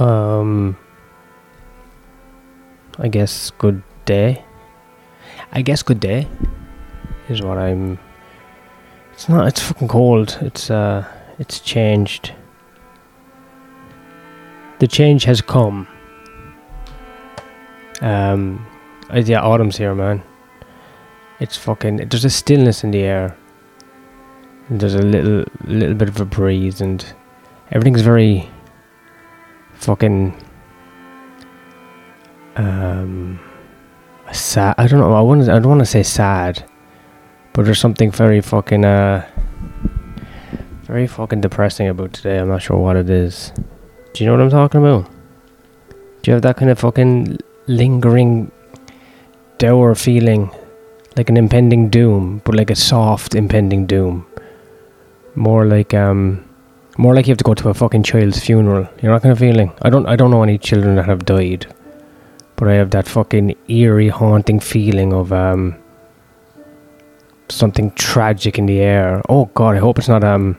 Um, I guess good day. I guess good day is what I'm. It's not. It's fucking cold. It's uh. It's changed. The change has come. Um, uh, yeah, autumn's here, man. It's fucking. There's a stillness in the air. There's a little, little bit of a breeze, and everything's very fucking um sad. I don't know. I want. I don't want to say sad, but there's something very fucking uh very fucking depressing about today. I'm not sure what it is. Do you know what I'm talking about? Do you have that kind of fucking lingering dour feeling, like an impending doom, but like a soft impending doom? More like um more like you have to go to a fucking child's funeral. You're not of feeling? I don't I don't know any children that have died. But I have that fucking eerie haunting feeling of um something tragic in the air. Oh god, I hope it's not um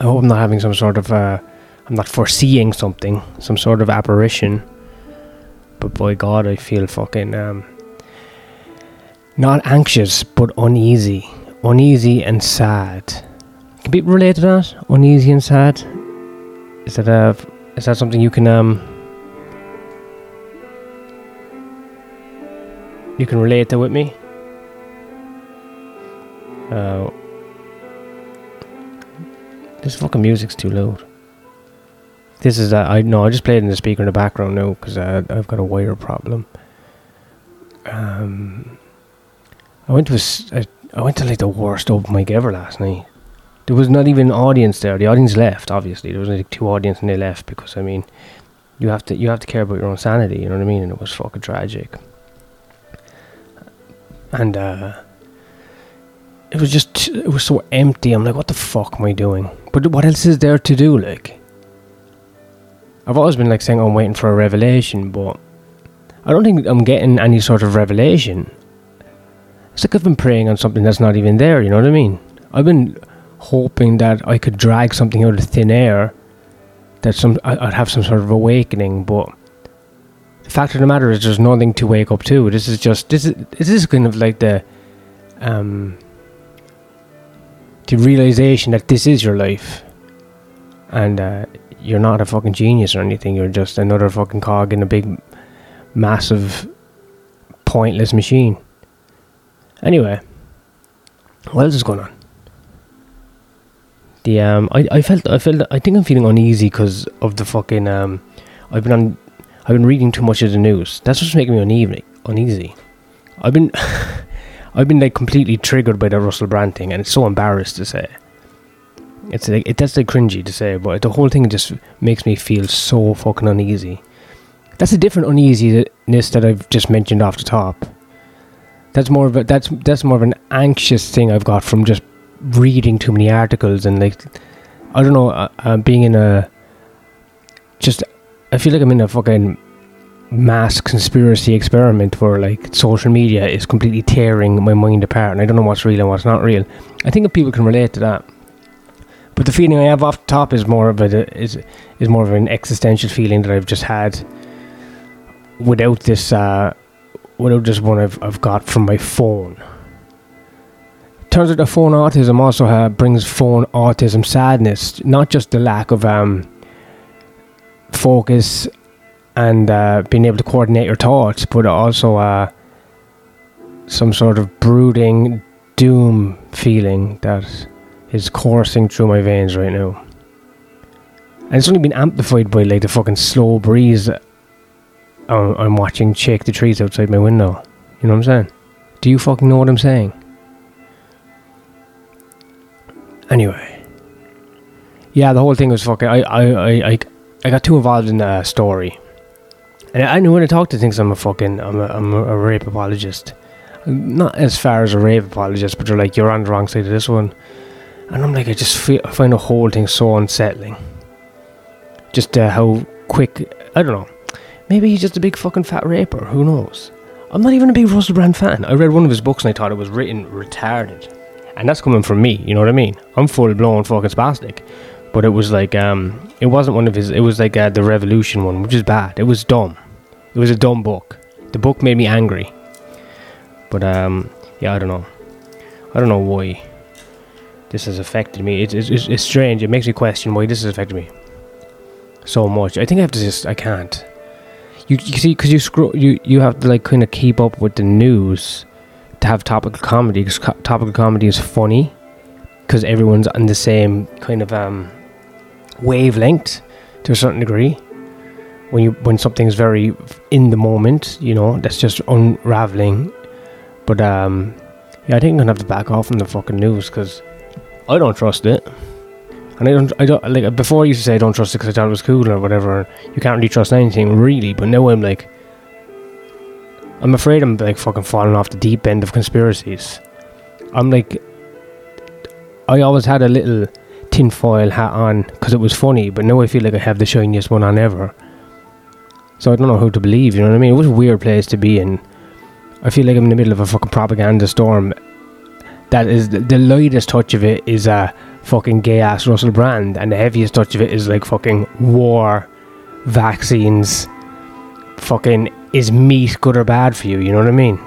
I hope I'm not having some sort of uh I'm not foreseeing something, some sort of apparition. But boy god I feel fucking um not anxious but uneasy. Uneasy and sad. Can be related to that? Uneasy and sad? Is that a is that something you can um you can relate to with me? Uh this fucking music's too loud. This is uh, I no I just played in the speaker in the background now because uh, I've got a wire problem. Um, I went to a I- I went to like the worst open mic ever last night. There was not even an audience there. The audience left. Obviously, there was like two audience and they left because I mean, you have to you have to care about your own sanity. You know what I mean? And it was fucking tragic. And uh, it was just it was so empty. I'm like, what the fuck am I doing? But what else is there to do? Like, I've always been like saying I'm waiting for a revelation, but I don't think I'm getting any sort of revelation. It's like I've been praying on something that's not even there. You know what I mean? I've been hoping that I could drag something out of thin air, that some I'd have some sort of awakening. But the fact of the matter is, there's nothing to wake up to. This is just this is this is kind of like the um the realization that this is your life, and uh, you're not a fucking genius or anything. You're just another fucking cog in a big, massive, pointless machine. Anyway, what else is going on? The um, I, I felt I felt I think I'm feeling uneasy because of the fucking um, I've been on, I've been reading too much of the news. That's what's making me uneasy. Uneasy. I've been, I've been like completely triggered by the Russell Brand thing, and it's so embarrassed to say. It's like it, that's like cringy to say, but the whole thing just makes me feel so fucking uneasy. That's a different uneasiness that I've just mentioned off the top. That's more of a that's that's more of an anxious thing I've got from just reading too many articles and like I don't know, uh, uh, being in a just I feel like I'm in a fucking mass conspiracy experiment where like social media is completely tearing my mind apart and I don't know what's real and what's not real. I think if people can relate to that. But the feeling I have off the top is more of a is is more of an existential feeling that I've just had without this uh without this one I've I've got from my phone. Turns out that phone autism also uh, brings phone autism sadness, not just the lack of um focus and uh, being able to coordinate your thoughts, but also uh, some sort of brooding doom feeling that is coursing through my veins right now. And it's only been amplified by like the fucking slow breeze I'm, I'm watching shake the trees outside my window. You know what I'm saying? Do you fucking know what I'm saying? Anyway. Yeah, the whole thing was fucking. I, I, I, I, got too involved in the story. And I knew when I talk to things, I'm a fucking, I'm a, I'm a rape apologist. Not as far as a rape apologist, but you're like, you're on the wrong side of this one. And I'm like, I just feel, I find the whole thing so unsettling. Just uh, how quick, I don't know. Maybe he's just a big fucking fat raper. Who knows? I'm not even a big Russell Brand fan. I read one of his books and I thought it was written retarded. And that's coming from me, you know what I mean? I'm full blown fucking spastic. but it was like um, it wasn't one of his. It was like uh, the Revolution one, which is bad. It was dumb. It was a dumb book. The book made me angry. But um, yeah, I don't know. I don't know why this has affected me. It's, it's, it's strange. It makes me question why this has affected me so much. I think I have to just. I can't. You, you see, because you scroll, you you have to like kind of keep up with the news to have topical comedy. Because co- topical comedy is funny because everyone's on the same kind of um wavelength to a certain degree. When you when something's very in the moment, you know, that's just unraveling. But um, yeah, I think I'm gonna have to back off from the fucking news because I don't trust it. And I don't, I don't like before I used to say I don't trust it because I thought it was cool or whatever. You can't really trust anything really, but now I'm like, I'm afraid I'm like fucking falling off the deep end of conspiracies. I'm like, I always had a little tinfoil hat on because it was funny, but now I feel like I have the shiniest one on ever. So I don't know who to believe, you know what I mean? It was a weird place to be in. I feel like I'm in the middle of a fucking propaganda storm. That is the, the lightest touch of it is a fucking gay ass Russell Brand, and the heaviest touch of it is like fucking war, vaccines, fucking is meat good or bad for you? You know what I mean?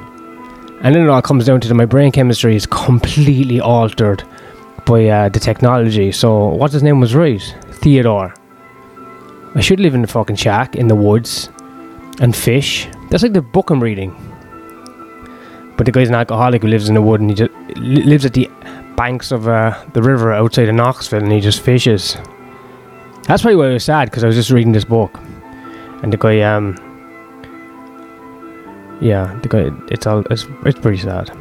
And then it all comes down to my brain chemistry is completely altered by uh, the technology. So what's his name was right, Theodore. I should live in the fucking shack in the woods and fish. That's like the book I'm reading. But the guy's an alcoholic who lives in the wood and he just lives at the banks of uh, the river outside of Knoxville and he just fishes. That's probably why I was sad because I was just reading this book, and the guy, um, yeah, it's all, it's, it's pretty sad.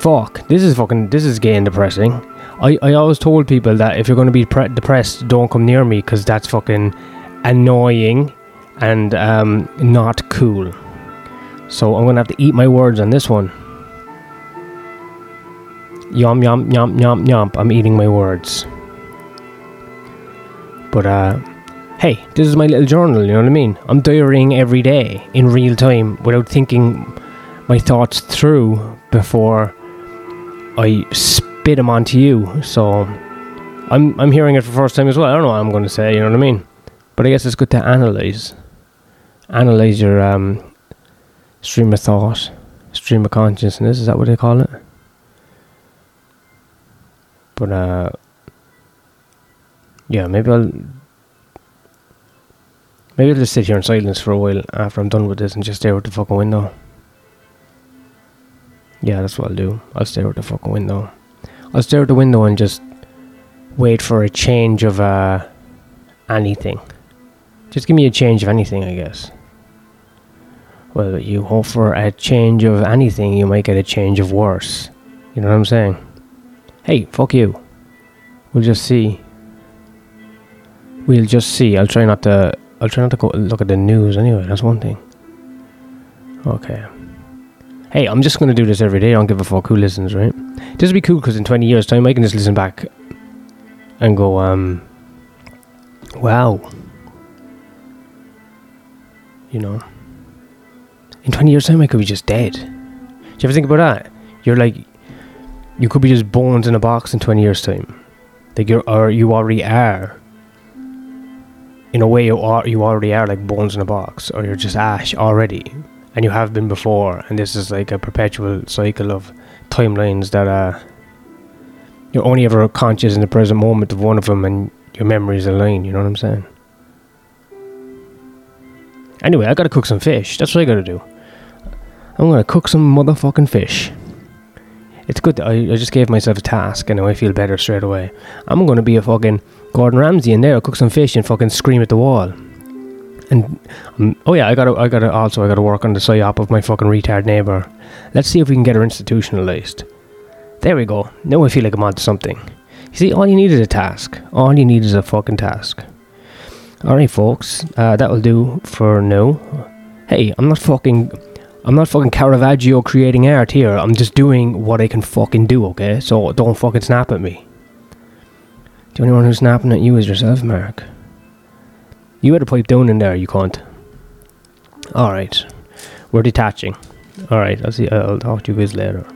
Fuck, this is fucking, this is gay and depressing. I, I always told people that if you're going to be pre- depressed, don't come near me because that's fucking annoying and um, not cool. So I'm gonna have to eat my words on this one. Yum yum yum yum yum. I'm eating my words. But uh hey, this is my little journal, you know what I mean? I'm diarying every day in real time without thinking my thoughts through before I spit them onto you. So I'm I'm hearing it for the first time as well. I don't know what I'm gonna say, you know what I mean? But I guess it's good to analyze. Analyze your um stream of thought, stream of consciousness. Is that what they call it? But uh, yeah, maybe I'll maybe I'll just sit here in silence for a while after I'm done with this and just stare out the fucking window. Yeah, that's what I'll do. I'll stare out the fucking window. I'll stare out the window and just wait for a change of uh anything. Just give me a change of anything, I guess. Well, you hope for a change of anything, you might get a change of worse. You know what I'm saying? Hey, fuck you. We'll just see. We'll just see. I'll try not to. I'll try not to go look at the news anyway. That's one thing. Okay. Hey, I'm just gonna do this every day. I don't give a fuck who listens, right? This will be cool because in 20 years' time, I can just listen back and go, um, wow. You know in 20 years' time, I could be just dead. Do you ever think about that? You're like, you could be just bones in a box in 20 years' time. Like you're, or you already are. In a way, you are, you already are like bones in a box, or you're just ash already, and you have been before. And this is like a perpetual cycle of timelines that uh, you're only ever conscious in the present moment of one of them, and your memories align. You know what I'm saying? Anyway, I gotta cook some fish. That's what I gotta do. I'm gonna cook some motherfucking fish. It's good I, I just gave myself a task and I feel better straight away. I'm gonna be a fucking Gordon Ramsay in there, cook some fish and fucking scream at the wall. And um, oh yeah, I gotta, I gotta also, I gotta work on the psyop of my fucking retard neighbor. Let's see if we can get her institutionalized. There we go. Now I feel like I'm onto something. You see, all you need is a task. All you need is a fucking task. Alright, folks, uh, that'll do for now. Hey, I'm not fucking. I'm not fucking Caravaggio creating art here. I'm just doing what I can fucking do, okay? So don't fucking snap at me. The only one who's snapping at you is yourself, Mark. You had a pipe down in there, you cunt. Alright. We're detaching. Alright, I'll see. I'll talk to you guys later.